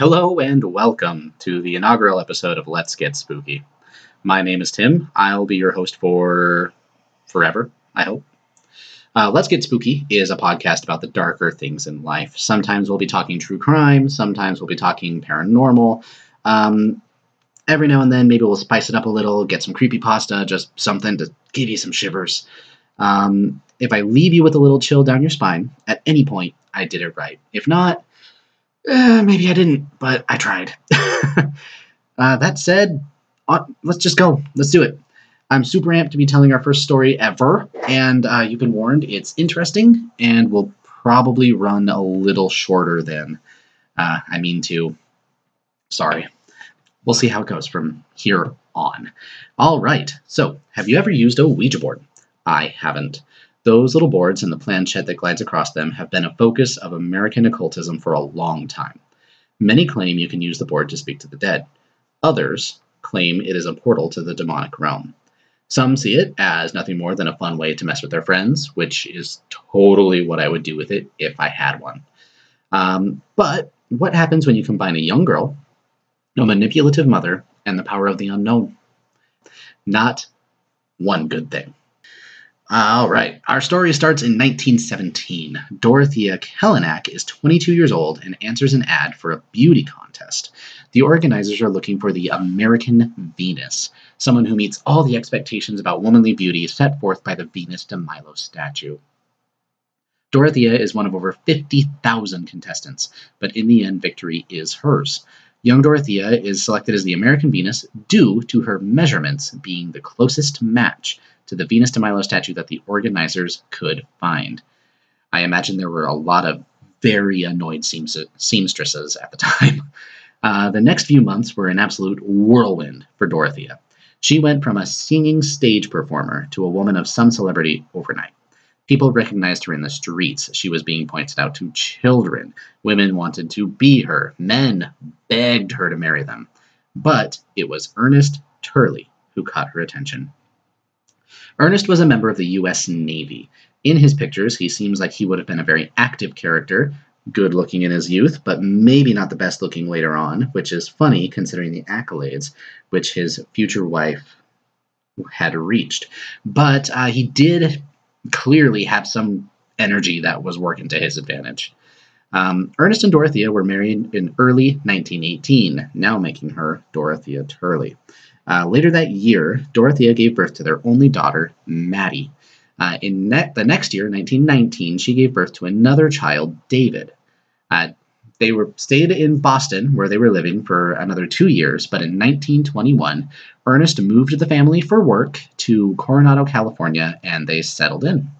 Hello and welcome to the inaugural episode of Let's Get Spooky. My name is Tim. I'll be your host for forever, I hope. Uh, Let's Get Spooky is a podcast about the darker things in life. Sometimes we'll be talking true crime, sometimes we'll be talking paranormal. Um, every now and then, maybe we'll spice it up a little, get some creepy pasta, just something to give you some shivers. Um, if I leave you with a little chill down your spine at any point, I did it right. If not, eh, maybe I didn't, but I tried. uh, that said, uh, let's just go. Let's do it. I'm super amped to be telling our first story ever, and uh, you've been warned it's interesting and will probably run a little shorter than uh, I mean to. Sorry. We'll see how it goes from here on. All right, so have you ever used a Ouija board? I haven't. Those little boards and the planchette that glides across them have been a focus of American occultism for a long time. Many claim you can use the board to speak to the dead. Others claim it is a portal to the demonic realm. Some see it as nothing more than a fun way to mess with their friends, which is totally what I would do with it if I had one. Um, but what happens when you combine a young girl, a manipulative mother, and the power of the unknown? Not one good thing. All right, our story starts in 1917. Dorothea Kellenack is 22 years old and answers an ad for a beauty contest. The organizers are looking for the American Venus, someone who meets all the expectations about womanly beauty set forth by the Venus de Milo statue. Dorothea is one of over 50,000 contestants, but in the end, victory is hers. Young Dorothea is selected as the American Venus due to her measurements being the closest match to the Venus de Milo statue that the organizers could find. I imagine there were a lot of very annoyed seamstresses at the time. Uh, the next few months were an absolute whirlwind for Dorothea. She went from a singing stage performer to a woman of some celebrity overnight. People recognized her in the streets. She was being pointed out to children. Women wanted to be her. Men begged her to marry them. But it was Ernest Turley who caught her attention. Ernest was a member of the U.S. Navy. In his pictures, he seems like he would have been a very active character, good looking in his youth, but maybe not the best looking later on, which is funny considering the accolades which his future wife had reached. But uh, he did clearly have some energy that was working to his advantage. Um, Ernest and Dorothea were married in early 1918, now making her Dorothea Turley. Uh, later that year, Dorothea gave birth to their only daughter, Maddie. Uh, in ne- the next year, 1919, she gave birth to another child, David. Uh, they were stayed in Boston, where they were living for another two years, but in 1921, Ernest moved the family for work to Coronado, California, and they settled in.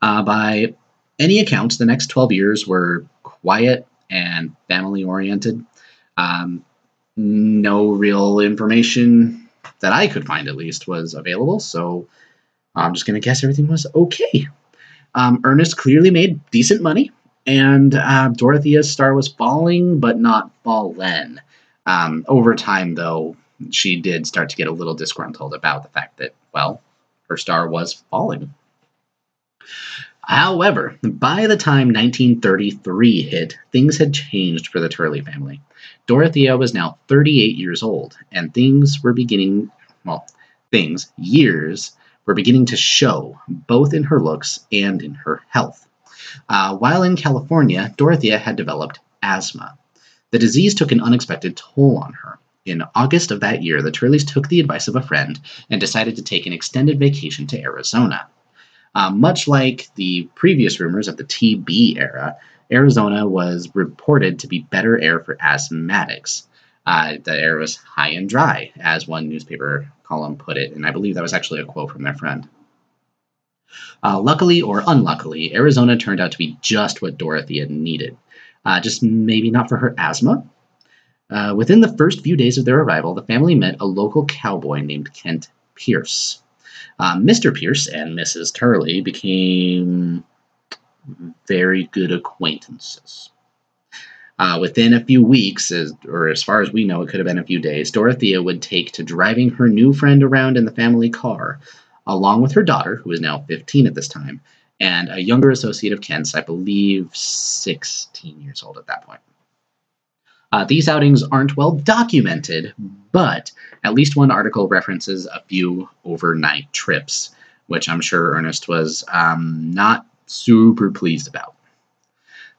Uh, by any accounts, the next 12 years were quiet and family oriented. Um, no real information that I could find, at least, was available, so I'm just going to guess everything was okay. Um, Ernest clearly made decent money, and uh, Dorothea's star was falling, but not fallen. Um, over time, though, she did start to get a little disgruntled about the fact that, well, her star was falling. However, by the time 1933 hit, things had changed for the Turley family. Dorothea was now 38 years old, and things were beginning, well, things, years, were beginning to show, both in her looks and in her health. Uh, while in California, Dorothea had developed asthma. The disease took an unexpected toll on her. In August of that year, the Turleys took the advice of a friend and decided to take an extended vacation to Arizona. Uh, much like the previous rumors of the TB era, Arizona was reported to be better air for asthmatics. Uh, the air was high and dry, as one newspaper column put it, and I believe that was actually a quote from their friend. Uh, luckily or unluckily, Arizona turned out to be just what Dorothy needed. Uh, just maybe not for her asthma. Uh, within the first few days of their arrival, the family met a local cowboy named Kent Pierce. Uh, Mr. Pierce and Mrs. Turley became very good acquaintances. Uh, within a few weeks, as, or as far as we know, it could have been a few days, Dorothea would take to driving her new friend around in the family car, along with her daughter, who was now 15 at this time, and a younger associate of Kent's, I believe 16 years old at that point. Uh, these outings aren't well documented, but at least one article references a few overnight trips, which I'm sure Ernest was um, not super pleased about.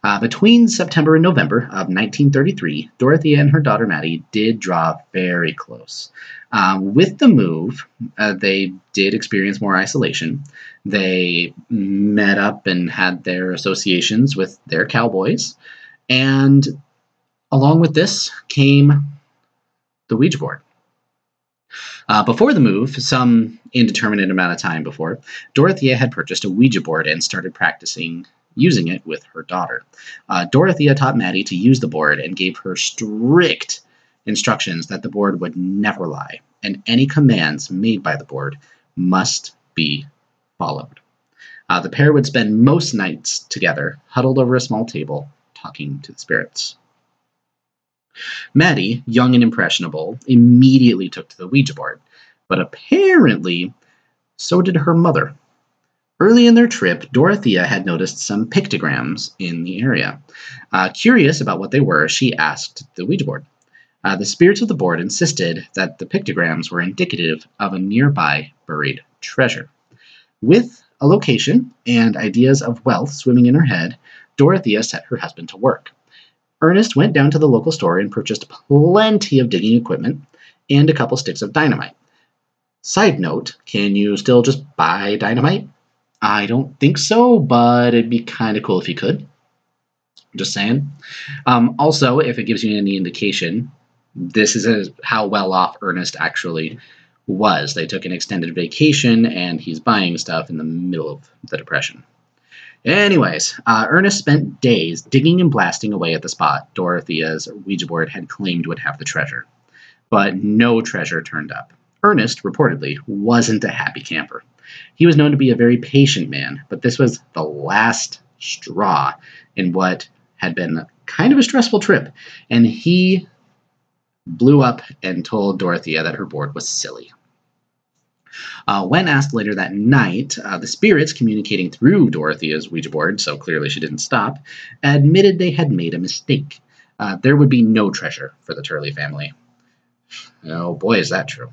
Uh, between September and November of 1933, Dorothea and her daughter Maddie did draw very close. Um, with the move, uh, they did experience more isolation. They met up and had their associations with their cowboys. And along with this came the Ouija board. Uh, before the move, some indeterminate amount of time before, Dorothea had purchased a Ouija board and started practicing using it with her daughter. Uh, Dorothea taught Maddie to use the board and gave her strict instructions that the board would never lie, and any commands made by the board must be followed. Uh, the pair would spend most nights together, huddled over a small table, talking to the spirits. Maddie, young and impressionable, immediately took to the Ouija board, but apparently so did her mother. Early in their trip, Dorothea had noticed some pictograms in the area. Uh, curious about what they were, she asked the Ouija board. Uh, the spirits of the board insisted that the pictograms were indicative of a nearby buried treasure. With a location and ideas of wealth swimming in her head, Dorothea set her husband to work. Ernest went down to the local store and purchased plenty of digging equipment and a couple sticks of dynamite. Side note, can you still just buy dynamite? I don't think so, but it'd be kind of cool if you could. Just saying. Um, also, if it gives you any indication, this is a, how well off Ernest actually was. They took an extended vacation, and he's buying stuff in the middle of the Depression. Anyways, uh, Ernest spent days digging and blasting away at the spot Dorothea's Ouija board had claimed would have the treasure. But no treasure turned up. Ernest, reportedly, wasn't a happy camper. He was known to be a very patient man, but this was the last straw in what had been kind of a stressful trip, and he blew up and told Dorothea that her board was silly. Uh, when asked later that night, uh, the spirits communicating through Dorothea's Ouija board, so clearly she didn't stop, admitted they had made a mistake. Uh, there would be no treasure for the Turley family. Oh boy, is that true.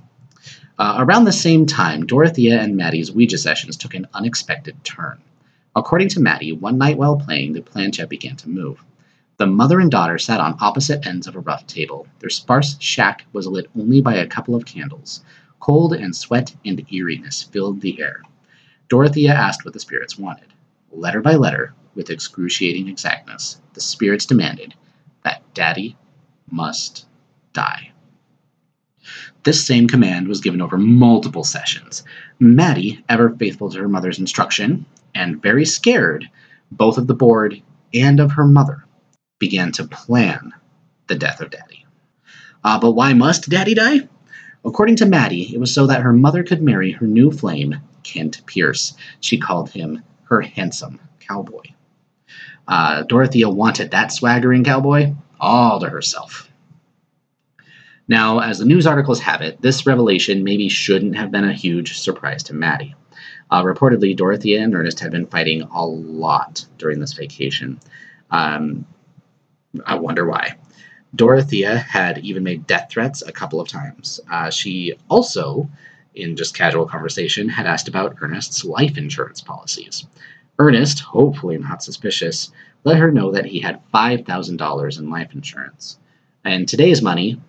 Uh, around the same time, Dorothea and Maddie's Ouija sessions took an unexpected turn. According to Maddie, one night while playing, the planchette began to move. The mother and daughter sat on opposite ends of a rough table. Their sparse shack was lit only by a couple of candles. Cold and sweat and eeriness filled the air. Dorothea asked what the spirits wanted. Letter by letter, with excruciating exactness, the spirits demanded that Daddy must die. This same command was given over multiple sessions. Maddie, ever faithful to her mother's instruction, and very scared, both of the board and of her mother, began to plan the death of Daddy. Uh, but why must Daddy die? According to Maddie, it was so that her mother could marry her new flame, Kent Pierce. She called him her handsome cowboy. Uh, Dorothea wanted that swaggering cowboy all to herself. Now, as the news articles have it, this revelation maybe shouldn't have been a huge surprise to Maddie. Uh, reportedly, Dorothea and Ernest had been fighting a lot during this vacation. Um, I wonder why. Dorothea had even made death threats a couple of times. Uh, she also, in just casual conversation, had asked about Ernest's life insurance policies. Ernest, hopefully not suspicious, let her know that he had $5,000 in life insurance. And today's money,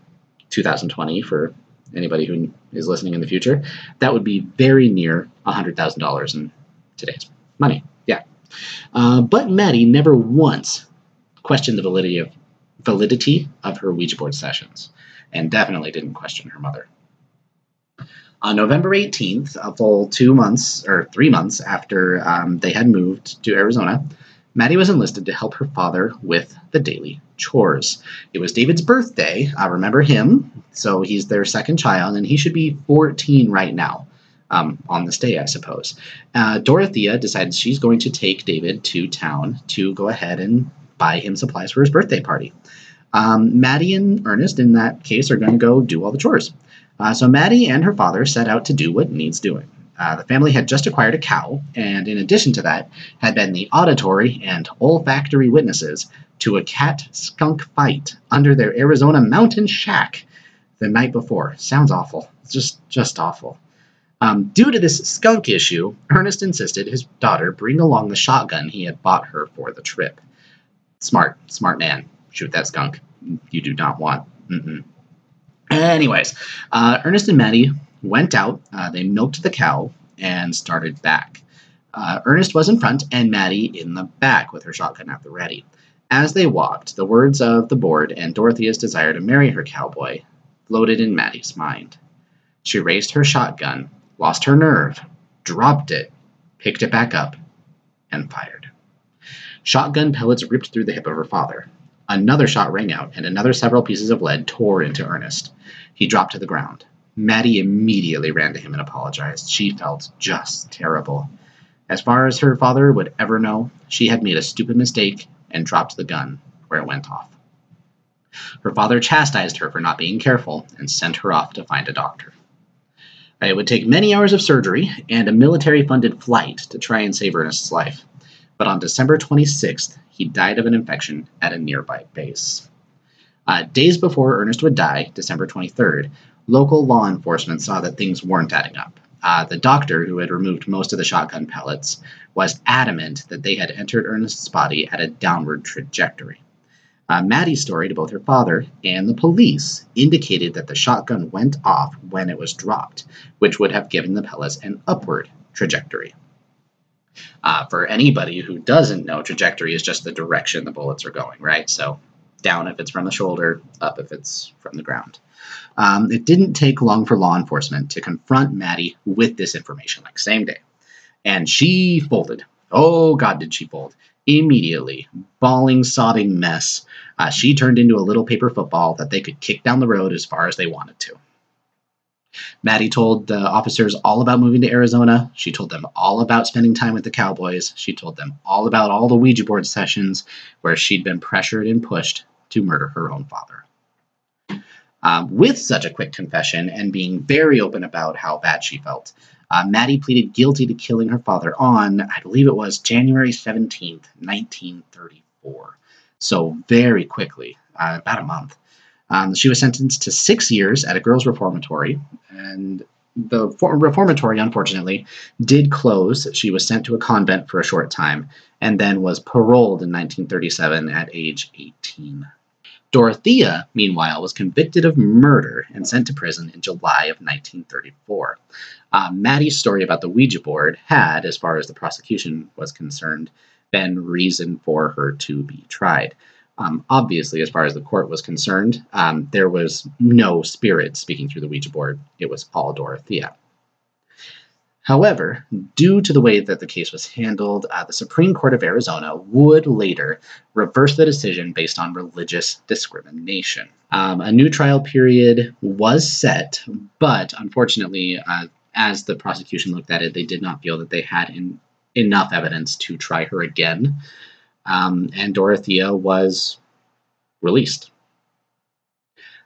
2020 for anybody who is listening in the future, that would be very near $100,000 in today's money. Yeah. Uh, but Maddie never once questioned the validity of validity of her Ouija board sessions, and definitely didn't question her mother. On November 18th, a full two months or three months after um, they had moved to Arizona, Maddie was enlisted to help her father with the daily chores. It was David's birthday. I remember him, so he's their second child, and he should be 14 right now. Um, on this day, I suppose. Uh, Dorothea decides she's going to take David to town to go ahead and buy him supplies for his birthday party. Um, Maddie and Ernest, in that case, are going to go do all the chores. Uh, so Maddie and her father set out to do what needs doing. Uh, the family had just acquired a cow, and in addition to that, had been the auditory and olfactory witnesses to a cat skunk fight under their Arizona mountain shack the night before. Sounds awful. Just just awful. Um, due to this skunk issue, Ernest insisted his daughter bring along the shotgun he had bought her for the trip. Smart, smart man. Shoot that skunk. You do not want. Mm-mm. Anyways, uh, Ernest and Maddie went out. Uh, they milked the cow and started back. Uh, Ernest was in front and Maddie in the back with her shotgun at the ready. As they walked, the words of the board and Dorothea's desire to marry her cowboy floated in Maddie's mind. She raised her shotgun, lost her nerve, dropped it, picked it back up, and fired. Shotgun pellets ripped through the hip of her father. Another shot rang out, and another several pieces of lead tore into Ernest. He dropped to the ground. Maddie immediately ran to him and apologized. She felt just terrible. As far as her father would ever know, she had made a stupid mistake and dropped the gun where it went off. Her father chastised her for not being careful and sent her off to find a doctor. It would take many hours of surgery and a military funded flight to try and save Ernest's life, but on December 26th, he died of an infection at a nearby base. Uh, days before Ernest would die, December 23rd, local law enforcement saw that things weren't adding up. Uh, the doctor, who had removed most of the shotgun pellets, was adamant that they had entered Ernest's body at a downward trajectory. Uh, Maddie's story to both her father and the police indicated that the shotgun went off when it was dropped, which would have given the pellets an upward trajectory. Uh, for anybody who doesn't know, trajectory is just the direction the bullets are going, right? So down if it's from the shoulder, up if it's from the ground. Um, it didn't take long for law enforcement to confront Maddie with this information, like same day. And she folded. Oh, God, did she fold. Immediately, bawling, sobbing mess, uh, she turned into a little paper football that they could kick down the road as far as they wanted to. Maddie told the officers all about moving to Arizona. She told them all about spending time with the Cowboys. She told them all about all the Ouija board sessions where she'd been pressured and pushed to murder her own father. Um, with such a quick confession and being very open about how bad she felt, uh, Maddie pleaded guilty to killing her father on, I believe it was January 17th, 1934. So, very quickly, uh, about a month. Um, she was sentenced to six years at a girls' reformatory, and the reformatory, unfortunately, did close. She was sent to a convent for a short time and then was paroled in 1937 at age 18. Dorothea, meanwhile, was convicted of murder and sent to prison in July of 1934. Uh, Maddie's story about the Ouija board had, as far as the prosecution was concerned, been reason for her to be tried. Um, obviously, as far as the court was concerned, um, there was no spirit speaking through the Ouija board. It was all Dorothea. However, due to the way that the case was handled, uh, the Supreme Court of Arizona would later reverse the decision based on religious discrimination. Um, a new trial period was set, but unfortunately, uh, as the prosecution looked at it, they did not feel that they had in, enough evidence to try her again, um, and Dorothea was released.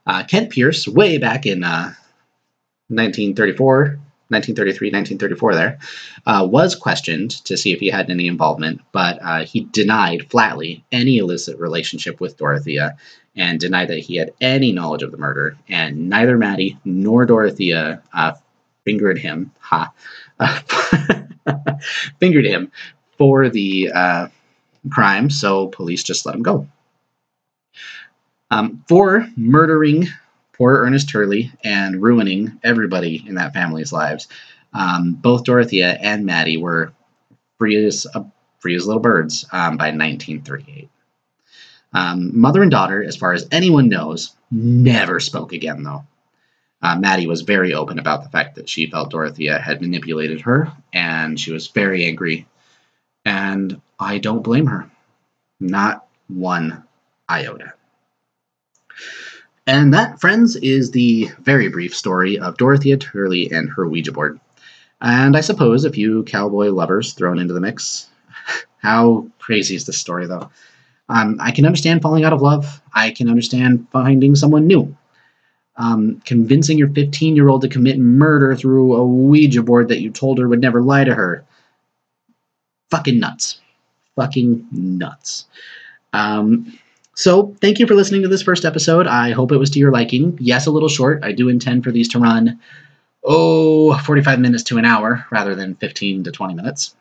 Uh, Kent Pierce, way back in 1934, uh, 1933, 1934 there, uh, was questioned to see if he had any involvement, but uh, he denied flatly any illicit relationship with Dorothea and denied that he had any knowledge of the murder. And neither Maddie nor Dorothea uh, fingered him, ha, fingered him for the uh, crime, so police just let him go. Um, for murdering poor Ernest Turley and ruining everybody in that family's lives. Um, both Dorothea and Maddie were free as uh, free as little birds um, by 1938. Um, mother and daughter, as far as anyone knows, never spoke again, though. Uh, Maddie was very open about the fact that she felt Dorothea had manipulated her, and she was very angry. And I don't blame her. Not one iota. And that, friends, is the very brief story of Dorothea Turley and her Ouija board. And I suppose a few cowboy lovers thrown into the mix. How crazy is this story, though? Um, I can understand falling out of love. I can understand finding someone new. Um, convincing your 15 year old to commit murder through a Ouija board that you told her would never lie to her. Fucking nuts. Fucking nuts. Um, So, thank you for listening to this first episode. I hope it was to your liking. Yes, a little short. I do intend for these to run, oh, 45 minutes to an hour rather than 15 to 20 minutes.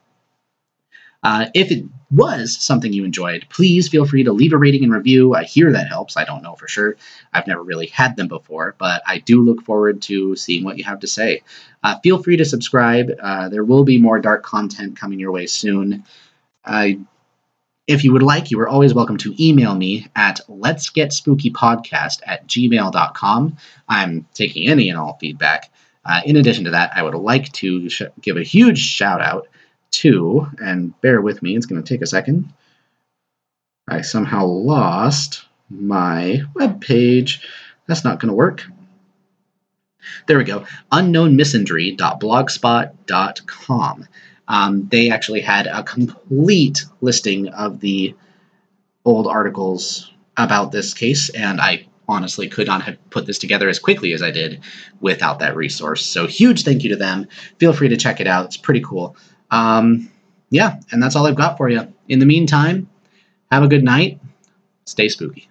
Uh, if it was something you enjoyed, please feel free to leave a rating and review. I hear that helps. I don't know for sure. I've never really had them before, but I do look forward to seeing what you have to say. Uh, feel free to subscribe. Uh, there will be more dark content coming your way soon. if you would like, you are always welcome to email me at let's get spooky podcast at gmail.com. I'm taking any and all feedback. Uh, in addition to that, I would like to sh- give a huge shout out two, and bear with me, it's going to take a second. I somehow lost my web page. That's not going to work. There we go. Unknownmisandry.blogspot.com. Um, they actually had a complete listing of the old articles about this case, and I honestly could not have put this together as quickly as I did without that resource. So, huge thank you to them. Feel free to check it out, it's pretty cool. Um, yeah, and that's all I've got for you. In the meantime, have a good night. Stay spooky.